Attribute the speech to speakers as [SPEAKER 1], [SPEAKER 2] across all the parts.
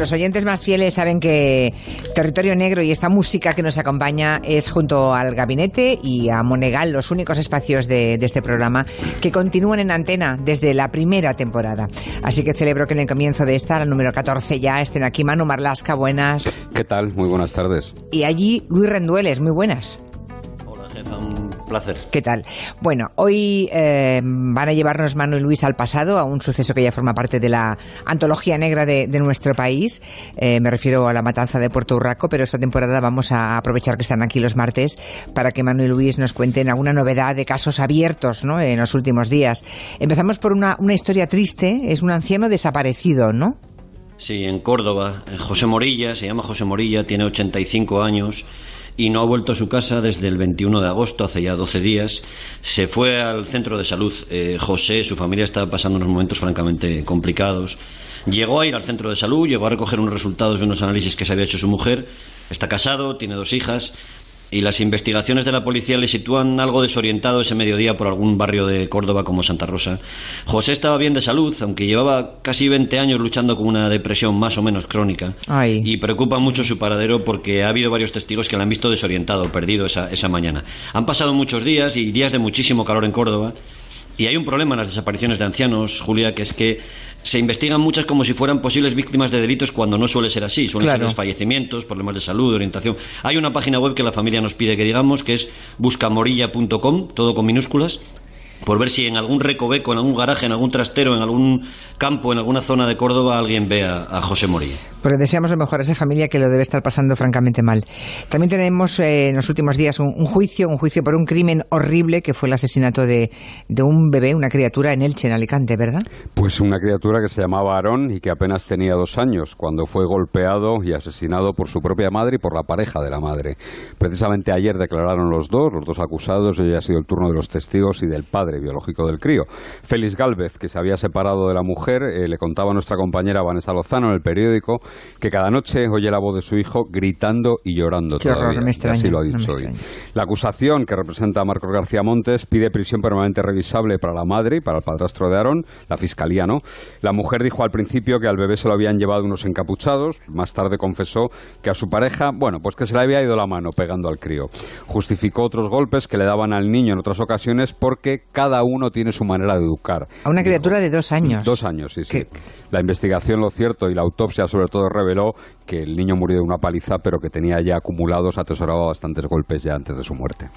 [SPEAKER 1] los oyentes más fieles saben que Territorio Negro y esta música que nos acompaña es junto al gabinete y a Monegal los únicos espacios de, de este programa que continúan en antena desde la primera temporada. Así que celebro que en el comienzo de esta, la número 14 ya, estén aquí Manu Marlasca, buenas.
[SPEAKER 2] ¿Qué tal? Muy buenas tardes.
[SPEAKER 1] Y allí Luis Rendueles, muy buenas.
[SPEAKER 3] Placer.
[SPEAKER 1] ¿Qué tal? Bueno, hoy eh, van a llevarnos Manu y Luis al pasado, a un suceso que ya forma parte de la antología negra de, de nuestro país. Eh, me refiero a la matanza de Puerto Urraco, pero esta temporada vamos a aprovechar que están aquí los martes para que Manu y Luis nos cuenten alguna novedad de casos abiertos ¿no? en los últimos días. Empezamos por una, una historia triste, es un anciano desaparecido, ¿no?
[SPEAKER 3] Sí, en Córdoba, José Morilla, se llama José Morilla, tiene 85 años y no ha vuelto a su casa desde el 21 de agosto, hace ya 12 días. Se fue al centro de salud. Eh, José, su familia estaba pasando unos momentos francamente complicados. Llegó a ir al centro de salud, llegó a recoger unos resultados de unos análisis que se había hecho su mujer. Está casado, tiene dos hijas y las investigaciones de la policía le sitúan algo desorientado ese mediodía por algún barrio de Córdoba como Santa Rosa. José estaba bien de salud, aunque llevaba casi 20 años luchando con una depresión más o menos crónica.
[SPEAKER 1] Ay.
[SPEAKER 3] Y preocupa mucho su paradero porque ha habido varios testigos que le han visto desorientado, perdido esa, esa mañana. Han pasado muchos días y días de muchísimo calor en Córdoba. Y hay un problema en las desapariciones de ancianos, Julia, que es que se investigan muchas como si fueran posibles víctimas de delitos cuando no suele ser así. Suelen
[SPEAKER 1] Claro.
[SPEAKER 3] ser desfallecimientos, problemas de salud, orientación. Hay una página web que la familia nos pide que digamos, que es buscamorilla.com, todo con minúsculas, por ver si en algún recoveco, en algún garaje, en algún trastero, en algún campo, en alguna zona de Córdoba alguien ve a, a José Morilla.
[SPEAKER 1] Porque deseamos lo mejor a esa familia que lo debe estar pasando francamente mal. También tenemos eh, en los últimos días un, un juicio, un juicio por un crimen horrible que fue el asesinato de, de un bebé, una criatura en Elche, en Alicante, ¿verdad?
[SPEAKER 2] Pues una criatura que se llamaba Aarón y que apenas tenía dos años cuando fue golpeado y asesinado por su propia madre y por la pareja de la madre. Precisamente ayer declararon los dos, los dos acusados, y hoy ha sido el turno de los testigos y del padre biológico del crío. Félix Gálvez, que se había separado de la mujer, eh, le contaba a nuestra compañera Vanessa Lozano en el periódico que cada noche oye la voz de su hijo gritando y llorando
[SPEAKER 1] Qué horror,
[SPEAKER 2] todavía.
[SPEAKER 1] me
[SPEAKER 2] Y
[SPEAKER 1] extraña,
[SPEAKER 2] así lo ha
[SPEAKER 1] no me
[SPEAKER 2] dicho hoy.
[SPEAKER 1] extraña.
[SPEAKER 2] La acusación que representa a Marcos García Montes pide prisión permanente revisable para la madre y para el padrastro de Aarón, la fiscalía no. La mujer dijo al principio que al bebé se lo habían llevado unos encapuchados, más tarde confesó que a su pareja, bueno, pues que se le había ido la mano pegando al crío. Justificó otros golpes que le daban al niño en otras ocasiones porque cada uno tiene su manera de educar.
[SPEAKER 1] A una criatura de dos años.
[SPEAKER 2] Dos años, sí, sí. La investigación, lo cierto, y la autopsia sobre todo reveló que el niño murió de una paliza, pero que tenía ya acumulados, atesoraba bastantes golpes ya antes de su muerte.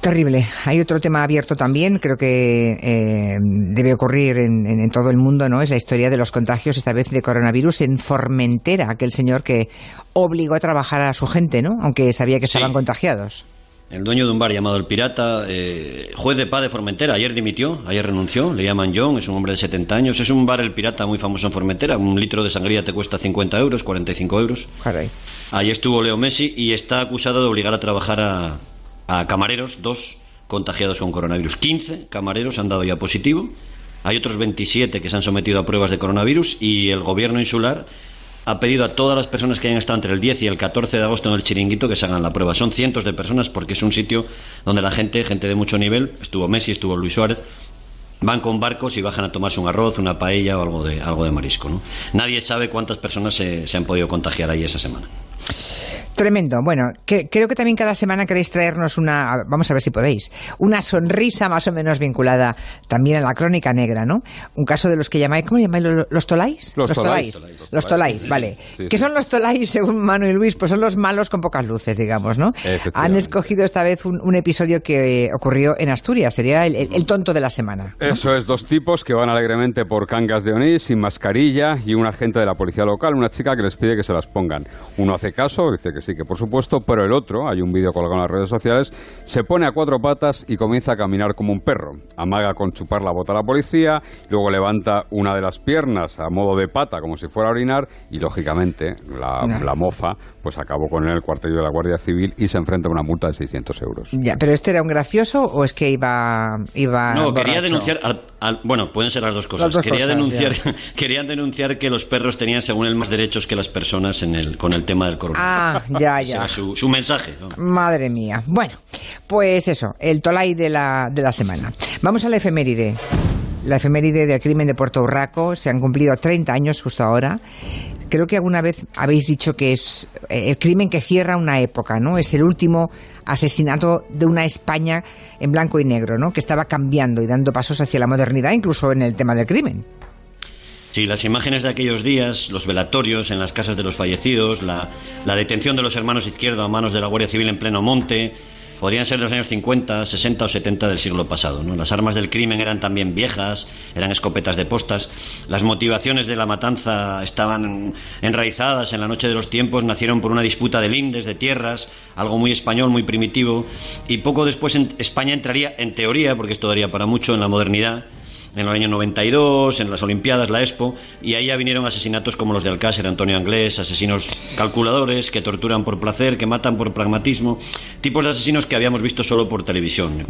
[SPEAKER 1] Terrible. Hay otro tema abierto también, creo que eh, debe ocurrir en, en- en todo el mundo, ¿no? Es la historia de los contagios, esta vez de coronavirus en Formentera, aquel señor que obligó a trabajar a su gente, ¿no? Aunque sabía que
[SPEAKER 3] Sí.
[SPEAKER 1] estaban contagiados.
[SPEAKER 3] El dueño de un bar llamado El Pirata, eh, juez de paz de Formentera, ayer dimitió, ayer renunció, le llaman John, es un hombre de 70 años, es un bar El Pirata muy famoso en Formentera, un litro de sangría te cuesta 50 euros, 45 euros.
[SPEAKER 1] Caray.
[SPEAKER 3] Ahí estuvo Leo Messi y está acusado de obligar a trabajar a, a camareros, dos contagiados con coronavirus. 15 camareros han dado ya positivo, hay otros 27 que se han sometido a pruebas de coronavirus y el gobierno insular ha pedido a todas las personas que hayan estado entre el 10 y el 14 de agosto en el chiringuito que se hagan la prueba. Son cientos de personas porque es un sitio donde la gente, gente de mucho nivel, estuvo Messi, estuvo Luis Suárez, van con barcos y bajan a tomarse un arroz, una paella o algo de, algo de marisco. ¿no? Nadie sabe cuántas personas se, se han podido contagiar ahí esa semana.
[SPEAKER 1] Tremendo. Bueno, que- creo que también cada semana queréis traernos una, vamos a ver si podéis, una sonrisa más o menos vinculada también a la crónica negra, ¿no? Un caso de los que llamáis, ¿cómo llamáis? ¿Lo- ¿Los tolais?
[SPEAKER 2] Los tolais.
[SPEAKER 1] tolais. Los tolais,
[SPEAKER 2] Sí,
[SPEAKER 1] vale.
[SPEAKER 2] sí,
[SPEAKER 1] ¿Qué son los tolais según Manu y Luis? Pues son los malos con pocas luces, digamos, ¿no? Han escogido esta vez un, un episodio que eh, ocurrió en Asturias. Sería el, el- el tonto de la semana.
[SPEAKER 2] Eso es, dos tipos que van alegremente por Cangas de Onís sin mascarilla y un agente de la policía local, una chica que les pide que se las pongan. Uno hace caso, dice que sí, que por supuesto, pero el otro, hay un vídeo colgado en las redes sociales, se pone a cuatro patas y comienza a caminar como un perro. Amaga con chupar la bota a la policía, luego levanta una de las piernas a modo de pata como si fuera a orinar y lógicamente la,
[SPEAKER 1] No.
[SPEAKER 2] la mofa pues acabó con él en el cuartelillo de la Guardia Civil y se enfrenta a una multa de 600 euros.
[SPEAKER 1] Ya, pero este era un gracioso o es que iba, iba
[SPEAKER 3] No, quería denunciar. al- al- bueno, pueden ser las dos cosas.
[SPEAKER 1] Las dos
[SPEAKER 3] quería
[SPEAKER 1] cosas,
[SPEAKER 3] denunciar, querían denunciar que los perros tenían, según él, más derechos que las personas en el, con el tema del coronavirus.
[SPEAKER 1] Ah, ya, ya.
[SPEAKER 3] su, su mensaje. ¿no?
[SPEAKER 1] Madre mía. Bueno, pues eso, el Tolai de la, de la semana. Vamos a la efeméride. la efeméride del crimen de Puerto Urraco. Se han cumplido 30 años justo ahora. Creo que alguna vez habéis dicho que es eh, el crimen que cierra una época, ¿no? Es el último asesinato de una España en blanco y negro, ¿no? Que estaba cambiando y dando pasos hacia la modernidad, incluso en el tema del crimen.
[SPEAKER 3] Sí, las imágenes de aquellos días, los velatorios en las casas de los fallecidos, la, detención de los hermanos Izquierdo a manos de la Guardia Civil en pleno monte, podrían ser de los años 50, 60 o 70 del siglo pasado. Las armas del crimen eran también viejas, eran escopetas de postas. Las motivaciones de la matanza estaban enraizadas en la noche de los tiempos, nacieron por una disputa de lindes, de tierras, algo muy español, muy primitivo. Y poco después España entraría, en teoría, porque esto daría para mucho, en la modernidad en el año 92, en las Olimpiadas, la Expo, y ahí ya vinieron asesinatos como los de Alcácer, Antonio Anglés, asesinos calculadores que torturan por placer, que matan por pragmatismo, tipos de asesinos que habíamos visto solo por televisión.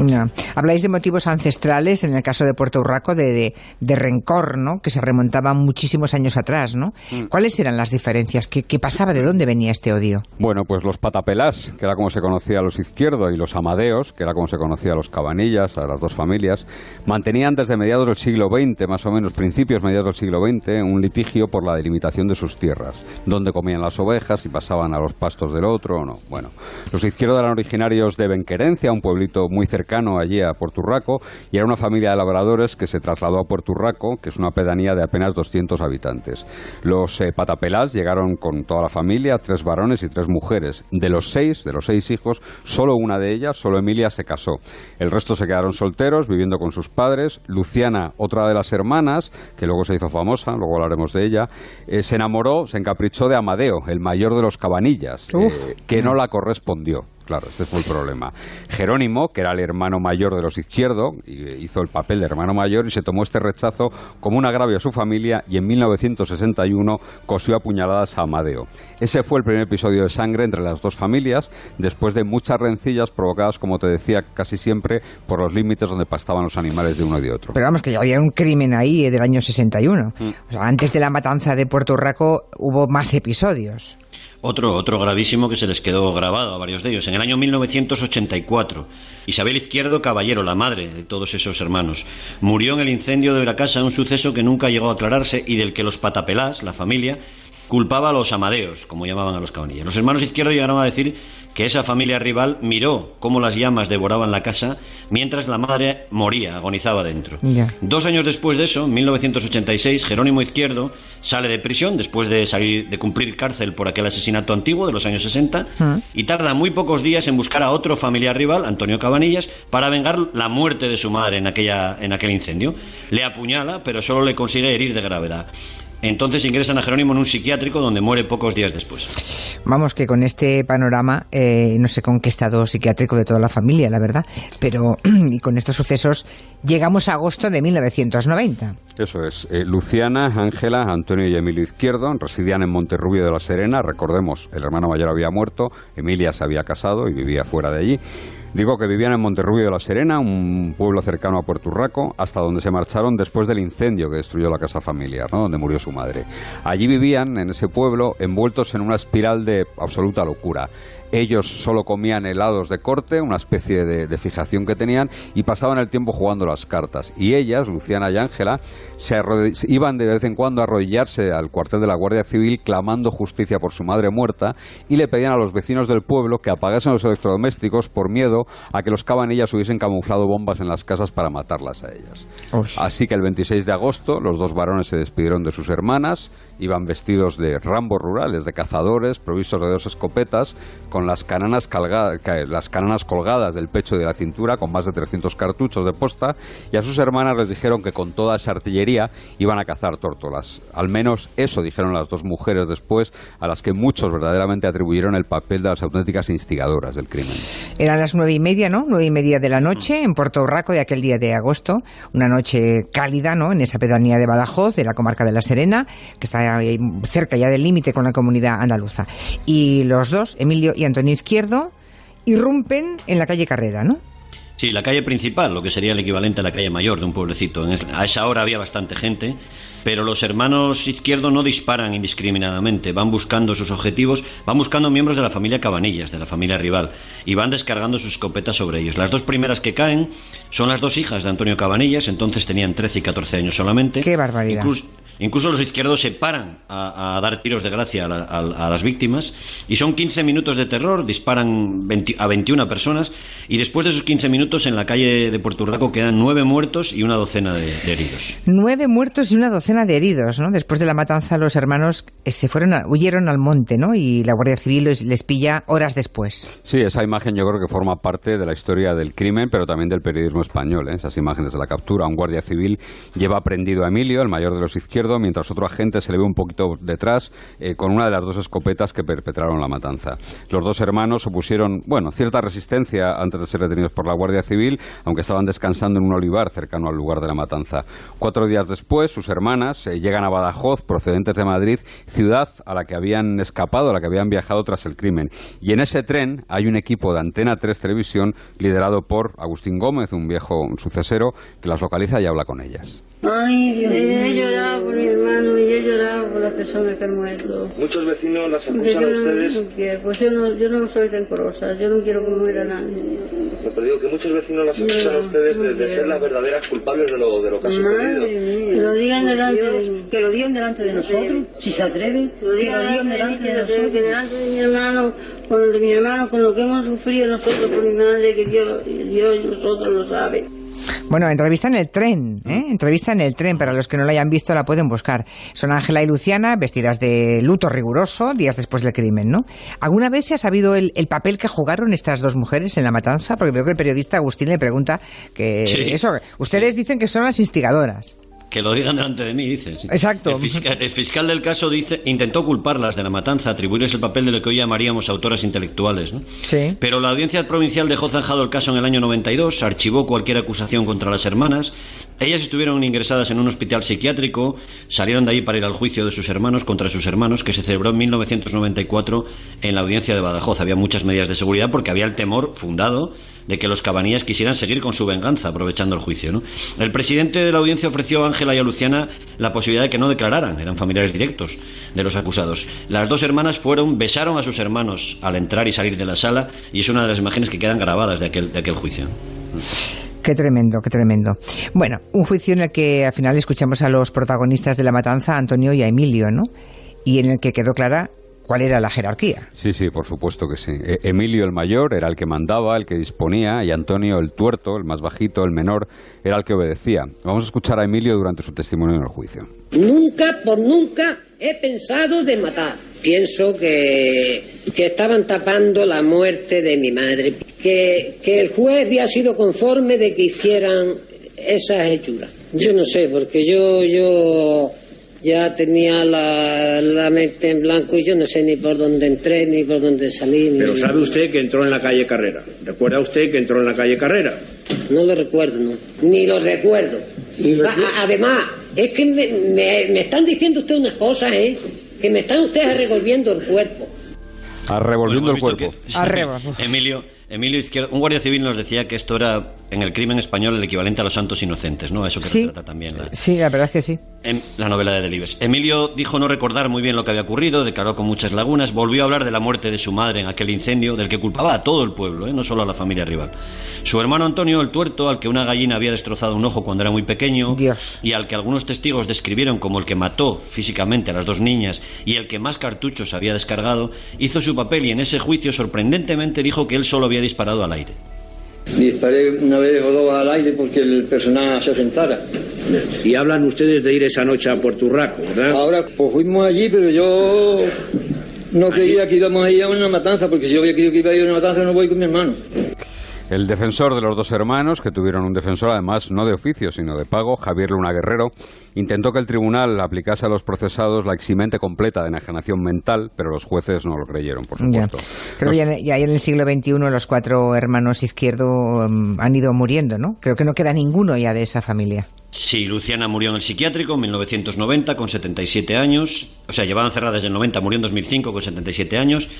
[SPEAKER 1] Habláis de motivos ancestrales, en el caso de Puerto Urraco, de, de, rencor, ¿no? que se remontaban muchísimos años atrás. ¿no? Mm. ¿Cuáles eran las diferencias? ¿Qué, ¿Qué, pasaba? ¿De dónde venía este odio?
[SPEAKER 2] Bueno, pues los patapelás, que era como se conocía a los izquierdos, y los amadeos, que era como se conocía a los cabanillas, a las dos familias, mantenían desde mediados siglo XX, más o menos, principios, mediados del siglo XX, un litigio por la delimitación de sus tierras, donde comían las ovejas y pasaban a los pastos del otro o no. Bueno, los izquierdos eran originarios de Benquerencia, un pueblito muy cercano allí a Puerto Urraco, y era una familia de labradores que se trasladó a Puerto Urraco, que es una pedanía de apenas 200 habitantes. Los eh, patapelás llegaron con toda la familia, tres varones y tres mujeres. De los seis, de los seis hijos, solo una de ellas, solo Emilia, se casó. El resto se quedaron solteros, viviendo con sus padres. Luciana otra de las hermanas, que luego se hizo famosa, luego hablaremos de ella, eh, se enamoró, se encaprichó de Amadeo, el mayor de los cabanillas, eh, que no la correspondió. Claro, este fue el problema. Jerónimo, que era el hermano mayor de los izquierdos, hizo el papel de hermano mayor y se tomó este rechazo como un agravio a su familia y en 1961 cosió a puñaladas a Amadeo. Ese fue el primer episodio de sangre entre las dos familias, después de muchas rencillas provocadas, como te decía, casi siempre por los límites donde pastaban los animales de uno y de otro.
[SPEAKER 1] Pero vamos, que ya había un crimen ahí eh, del año 61. Mm. O sea, antes de la matanza de Puerto Rico hubo más episodios.
[SPEAKER 3] Otro, otro gravísimo que se les quedó grabado a varios de ellos. En el año 1984, Isabel Izquierdo Caballero, la madre de todos esos hermanos, murió en el incendio de la casa, un suceso que nunca llegó a aclararse y del que los patapelás, la familia, culpaba a los amadeos, como llamaban a los cabanillas. Los hermanos Izquierdo llegaron a decir que esa familia rival miró cómo las llamas devoraban la casa mientras la madre moría, agonizaba dentro. Dos años después de eso, en 1986, Jerónimo Izquierdo sale de prisión después de salir de cumplir cárcel por aquel asesinato antiguo de los años 60 ah. y tarda muy pocos días en buscar a otro familiar rival, Antonio Cabanillas, para vengar la muerte de su madre en aquella en aquel incendio. Le apuñala, pero solo le consigue herir de gravedad. Entonces ingresan a Jerónimo en un psiquiátrico donde muere pocos días después.
[SPEAKER 1] Vamos, que con este panorama, eh, no sé con qué estado psiquiátrico de toda la familia, la verdad, pero y con estos sucesos llegamos a agosto de 1990.
[SPEAKER 2] Eso es. Eh, Luciana, Ángela, Antonio y Emilio Izquierdo residían en Monterrubio de la Serena. Recordemos, el hermano mayor había muerto, Emilia se había casado y vivía fuera de allí. Digo que vivían en Monterrubio de la Serena, un pueblo cercano a Puerto Urraco, hasta donde se marcharon después del incendio que destruyó la casa familiar, ¿no? donde murió su madre. Allí vivían, en ese pueblo, envueltos en una espiral de absoluta locura. Ellos solo comían helados de corte, una especie de, fijación que tenían, y pasaban el tiempo jugando las cartas. Y ellas, Luciana y Ángela, se iban de vez en cuando a arrodillarse al cuartel de la Guardia Civil clamando justicia por su madre muerta y le pedían a los vecinos del pueblo que apagasen los electrodomésticos por miedo a que los cabanillas hubiesen camuflado bombas en las casas para matarlas a ellas. Así que el 26 de agosto los dos varones se despidieron de sus hermanas, iban vestidos de rambos rurales, de cazadores, provistos de dos escopetas, con las cananas, las cananas colgadas del pecho y de la cintura, con más de 300 cartuchos de posta, y a sus hermanas les dijeron que con toda esa artillería iban a cazar tórtolas. Al menos eso dijeron las dos mujeres después, a las que muchos verdaderamente atribuyeron el papel de las auténticas instigadoras del crimen.
[SPEAKER 1] Eran las nueve y media, ¿no? Nueve y media de la noche en Puerto Urraco de aquel día de agosto, una noche cálida, ¿no? En esa pedanía de Badajoz, de la comarca de La Serena, que está cerca ya del límite con la comunidad andaluza. Y los dos, Emilio y Antonio Izquierdo, irrumpen en la calle Carrera, ¿no?
[SPEAKER 3] Sí, la calle principal, lo que sería el equivalente a la calle mayor de un pueblecito. A esa hora había bastante gente, pero los hermanos Izquierdo no disparan indiscriminadamente, van buscando sus objetivos, van buscando miembros de la familia Cabanillas, de la familia rival, y van descargando sus escopetas sobre ellos. Las dos primeras que caen Son las dos hijas de Antonio Cabanillas, entonces tenían 13 y 14 años solamente.
[SPEAKER 1] ¡Qué barbaridad!
[SPEAKER 3] Incluso los izquierdos se paran a, dar tiros de gracia a, las víctimas y son 15 minutos de terror, disparan a 21 personas y después de esos 15 minutos en la calle de Puerto Rico quedan nueve muertos y una docena de, heridos.
[SPEAKER 1] Nueve muertos y una docena de heridos, ¿no? Después de la matanza los hermanos eh, se fueron, huyeron al monte, ¿no? Y la Guardia Civil les, pilla horas después.
[SPEAKER 2] Sí, esa imagen yo creo que forma parte de la historia del crimen, pero también del periodismo español, ¿eh? esas imágenes de la captura. Un guardia civil lleva prendido a Emilio, el mayor de los izquierdos, mientras otro agente se le ve un poquito detrás eh, con una de las dos escopetas que perpetraron la matanza. Los dos hermanos opusieron, bueno, cierta resistencia antes de ser detenidos por la Guardia Civil, aunque estaban descansando en un olivar cercano al lugar de la matanza. Cuatro días después, sus hermanas eh, llegan a Badajoz, procedentes de Madrid, ciudad a la que habían escapado, a la que habían viajado tras el crimen. Y en ese tren hay un equipo de Antena 3 Televisión liderado por Agustín Gómez, un viejo sucesero, que las localiza y habla con ellas.
[SPEAKER 4] Ay, por las personas que han muerto.
[SPEAKER 5] Muchos vecinos las acusan a ustedes.
[SPEAKER 4] pues yo no, yo no soy rencorosa, yo no quiero que muera nadie.
[SPEAKER 5] Pero digo que muchos vecinos las acusan a ustedes de, ser las verdaderas culpables de lo, de lo que ha sucedido.
[SPEAKER 4] Que lo digan delante de Que lo digan delante de nosotros, si se atreven. Que lo digan, delante de nosotros. Que delante de mi hermano, con lo de mi hermano, con lo que hemos sufrido nosotros por mi madre, que Dios, Dios y nosotros lo saben.
[SPEAKER 1] Bueno, entrevista en el tren, ¿eh? Entrevista en el tren, para los que no la hayan visto la pueden buscar. Son Ángela y Luciana vestidas de luto riguroso días después del crimen, ¿no? ¿Alguna vez se ha sabido el, papel que jugaron estas dos mujeres en la matanza? Porque veo que el periodista Agustín le pregunta que eso, ustedes dicen que son las instigadoras.
[SPEAKER 3] Que lo digan delante de mí, dice.
[SPEAKER 1] Exacto.
[SPEAKER 3] El fiscal, del caso dice intentó culparlas de la matanza, atribuirles el papel de lo que hoy llamaríamos autoras intelectuales. ¿no?
[SPEAKER 1] Sí.
[SPEAKER 3] Pero la audiencia provincial dejó zanjado el caso en el año 92, archivó cualquier acusación contra las hermanas. Ellas estuvieron ingresadas en un hospital psiquiátrico, salieron de ahí para ir al juicio de sus hermanos contra sus hermanos, que se celebró en 1994 en la audiencia de Badajoz. Había muchas medidas de seguridad porque había el temor fundado de que los cabanillas quisieran seguir con su venganza, aprovechando el juicio. ¿no? El presidente de la audiencia ofreció a Ángela y a Luciana la posibilidad de que no declararan, eran familiares directos de los acusados. Las dos hermanas fueron, besaron a sus hermanos al entrar y salir de la sala, y es una de las imágenes que quedan grabadas de aquel, de aquel juicio.
[SPEAKER 1] Qué tremendo, qué tremendo. Bueno, un juicio en el que al final escuchamos a los protagonistas de la matanza, Antonio y a Emilio, ¿no? Y en el que quedó clara cuál era la jerarquía.
[SPEAKER 2] Sí, sí, por supuesto que sí. E, Emilio el mayor era el que mandaba, el que disponía, y Antonio el tuerto, el más bajito, el menor, era el que obedecía. Vamos a escuchar a Emilio durante su testimonio en el juicio.
[SPEAKER 6] Nunca, por nunca, he pensado de matar. Pienso que, que estaban tapando la muerte de mi madre, que, que el juez había sido conforme de que hicieran esas hechuras. Yo no sé, porque yo, yo ya tenía la, mente en blanco y yo no sé ni por dónde entré, ni por dónde salí.
[SPEAKER 5] Pero sabe usted que entró en la calle Carrera. ¿Recuerda usted que entró en la calle Carrera?
[SPEAKER 6] No lo recuerdo, no. Ni lo recuerdo. Además, es que me, me, están diciendo usted unas cosas, ¿eh? Que me están ustedes revolviendo el cuerpo.
[SPEAKER 2] A revolviendo el cuerpo.
[SPEAKER 3] Emilio, Emilio Izquierdo, un guardia civil nos decía que esto era en el crimen español el equivalente a los santos inocentes, ¿no? Eso que
[SPEAKER 1] sí,
[SPEAKER 3] trata también la,
[SPEAKER 1] sí, la verdad es que sí.
[SPEAKER 3] En la novela de Delibes. Emilio dijo no recordar muy bien lo que había ocurrido, declaró con muchas lagunas, volvió a hablar de la muerte de su madre en aquel incendio, del que culpaba a todo el pueblo, ¿eh? no solo a la familia rival. Su hermano Antonio, el tuerto, al que una gallina había destrozado un ojo cuando era muy pequeño,
[SPEAKER 1] Dios.
[SPEAKER 3] y al que algunos testigos describieron como el que mató físicamente a las dos niñas y el que más cartuchos había descargado, hizo su papel y en ese juicio sorprendentemente dijo que él solo había disparado al aire.
[SPEAKER 7] Disparé una vez o dos al aire porque el personal se sentara.
[SPEAKER 5] Y hablan ustedes de ir esa noche a Puerto Urraco, ¿verdad?
[SPEAKER 7] Ahora, pues fuimos allí, pero yo no creía que íbamos a ir a una matanza, porque si yo había querido que iba a ir a una matanza, no voy con mi hermano.
[SPEAKER 2] El defensor de los dos hermanos, que tuvieron un defensor además no de oficio, sino de pago, Javier Luna Guerrero, intentó que el tribunal aplicase a los procesados la eximente completa de enajenación mental, pero los jueces no lo creyeron, por supuesto.
[SPEAKER 1] Creo que ya, en el siglo XXI los cuatro hermanos izquierdo mm, han ido muriendo, ¿no? Creo que no queda ninguno ya de esa familia.
[SPEAKER 3] Sí, Luciana murió en el psiquiátrico en 1990 con 77 años. O sea, llevaban cerrada desde el 90, murió en 2005 con 77 años.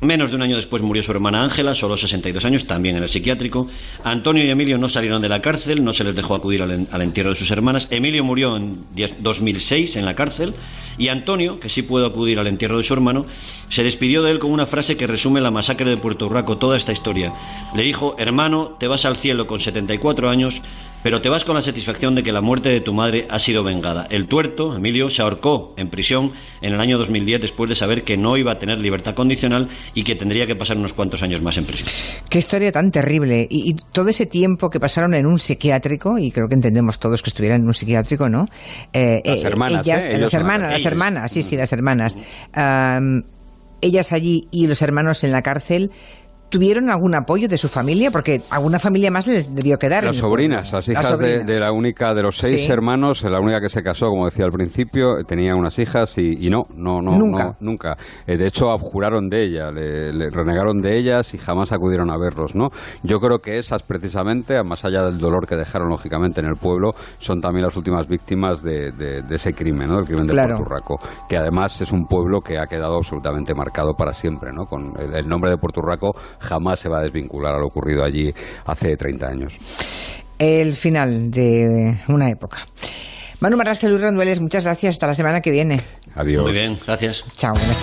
[SPEAKER 3] Menos de un año después murió su hermana Ángela, solo 62 años, también en el psiquiátrico. Antonio y Emilio no salieron de la cárcel, no se les dejó acudir al, entierro de sus hermanas. Emilio murió en 2006 en la cárcel Y Antonio, que sí pudo acudir al entierro de su hermano, se despidió de él con una frase que resume la masacre de Puerto Urraco, toda esta historia. Le dijo, hermano, te vas al cielo con 74 años, pero te vas con la satisfacción de que la muerte de tu madre ha sido vengada. El tuerto, Emilio, se ahorcó en prisión en el año 2010 después de saber que no iba a tener libertad condicional y que tendría que pasar unos cuantos años más en prisión.
[SPEAKER 1] Qué historia tan terrible. Y, y todo ese tiempo que pasaron en un psiquiátrico, y creo que entendemos todos que estuvieran en un psiquiátrico, ¿no?
[SPEAKER 2] Eh, las hermanas,
[SPEAKER 1] ellas,
[SPEAKER 2] ¿eh?
[SPEAKER 1] las hermanas, las hermanas, sí, sí, las hermanas. Um, ellas allí y los hermanos en la cárcel ¿Tuvieron algún apoyo de su familia? Porque alguna familia más les debió quedar.
[SPEAKER 2] Las sobrinas, las hijas las sobrinas. De, de, la única de los seis sí. hermanos, la única que se casó, como decía al principio, tenía unas hijas y, y no, no, no,
[SPEAKER 1] nunca.
[SPEAKER 2] No, nunca. Eh, de hecho, abjuraron de ella, le, le, renegaron de ellas y jamás acudieron a verlos, ¿no? Yo creo que esas, precisamente, más allá del dolor que dejaron lógicamente en el pueblo, son también las últimas víctimas de, de, de ese crimen, ¿no? Del crimen de
[SPEAKER 1] claro.
[SPEAKER 2] Puerto Urraco, que además es un pueblo que ha quedado absolutamente marcado para siempre, ¿no? Con el, el nombre de Puerto Urraco jamás se va a desvincular vincular a lo ocurrido allí hace 30 años.
[SPEAKER 1] El final de una época. Manu Marrasque, Luis Rondueles, muchas gracias. Hasta la semana que viene.
[SPEAKER 2] Adiós.
[SPEAKER 3] Muy bien, gracias.
[SPEAKER 1] Chao.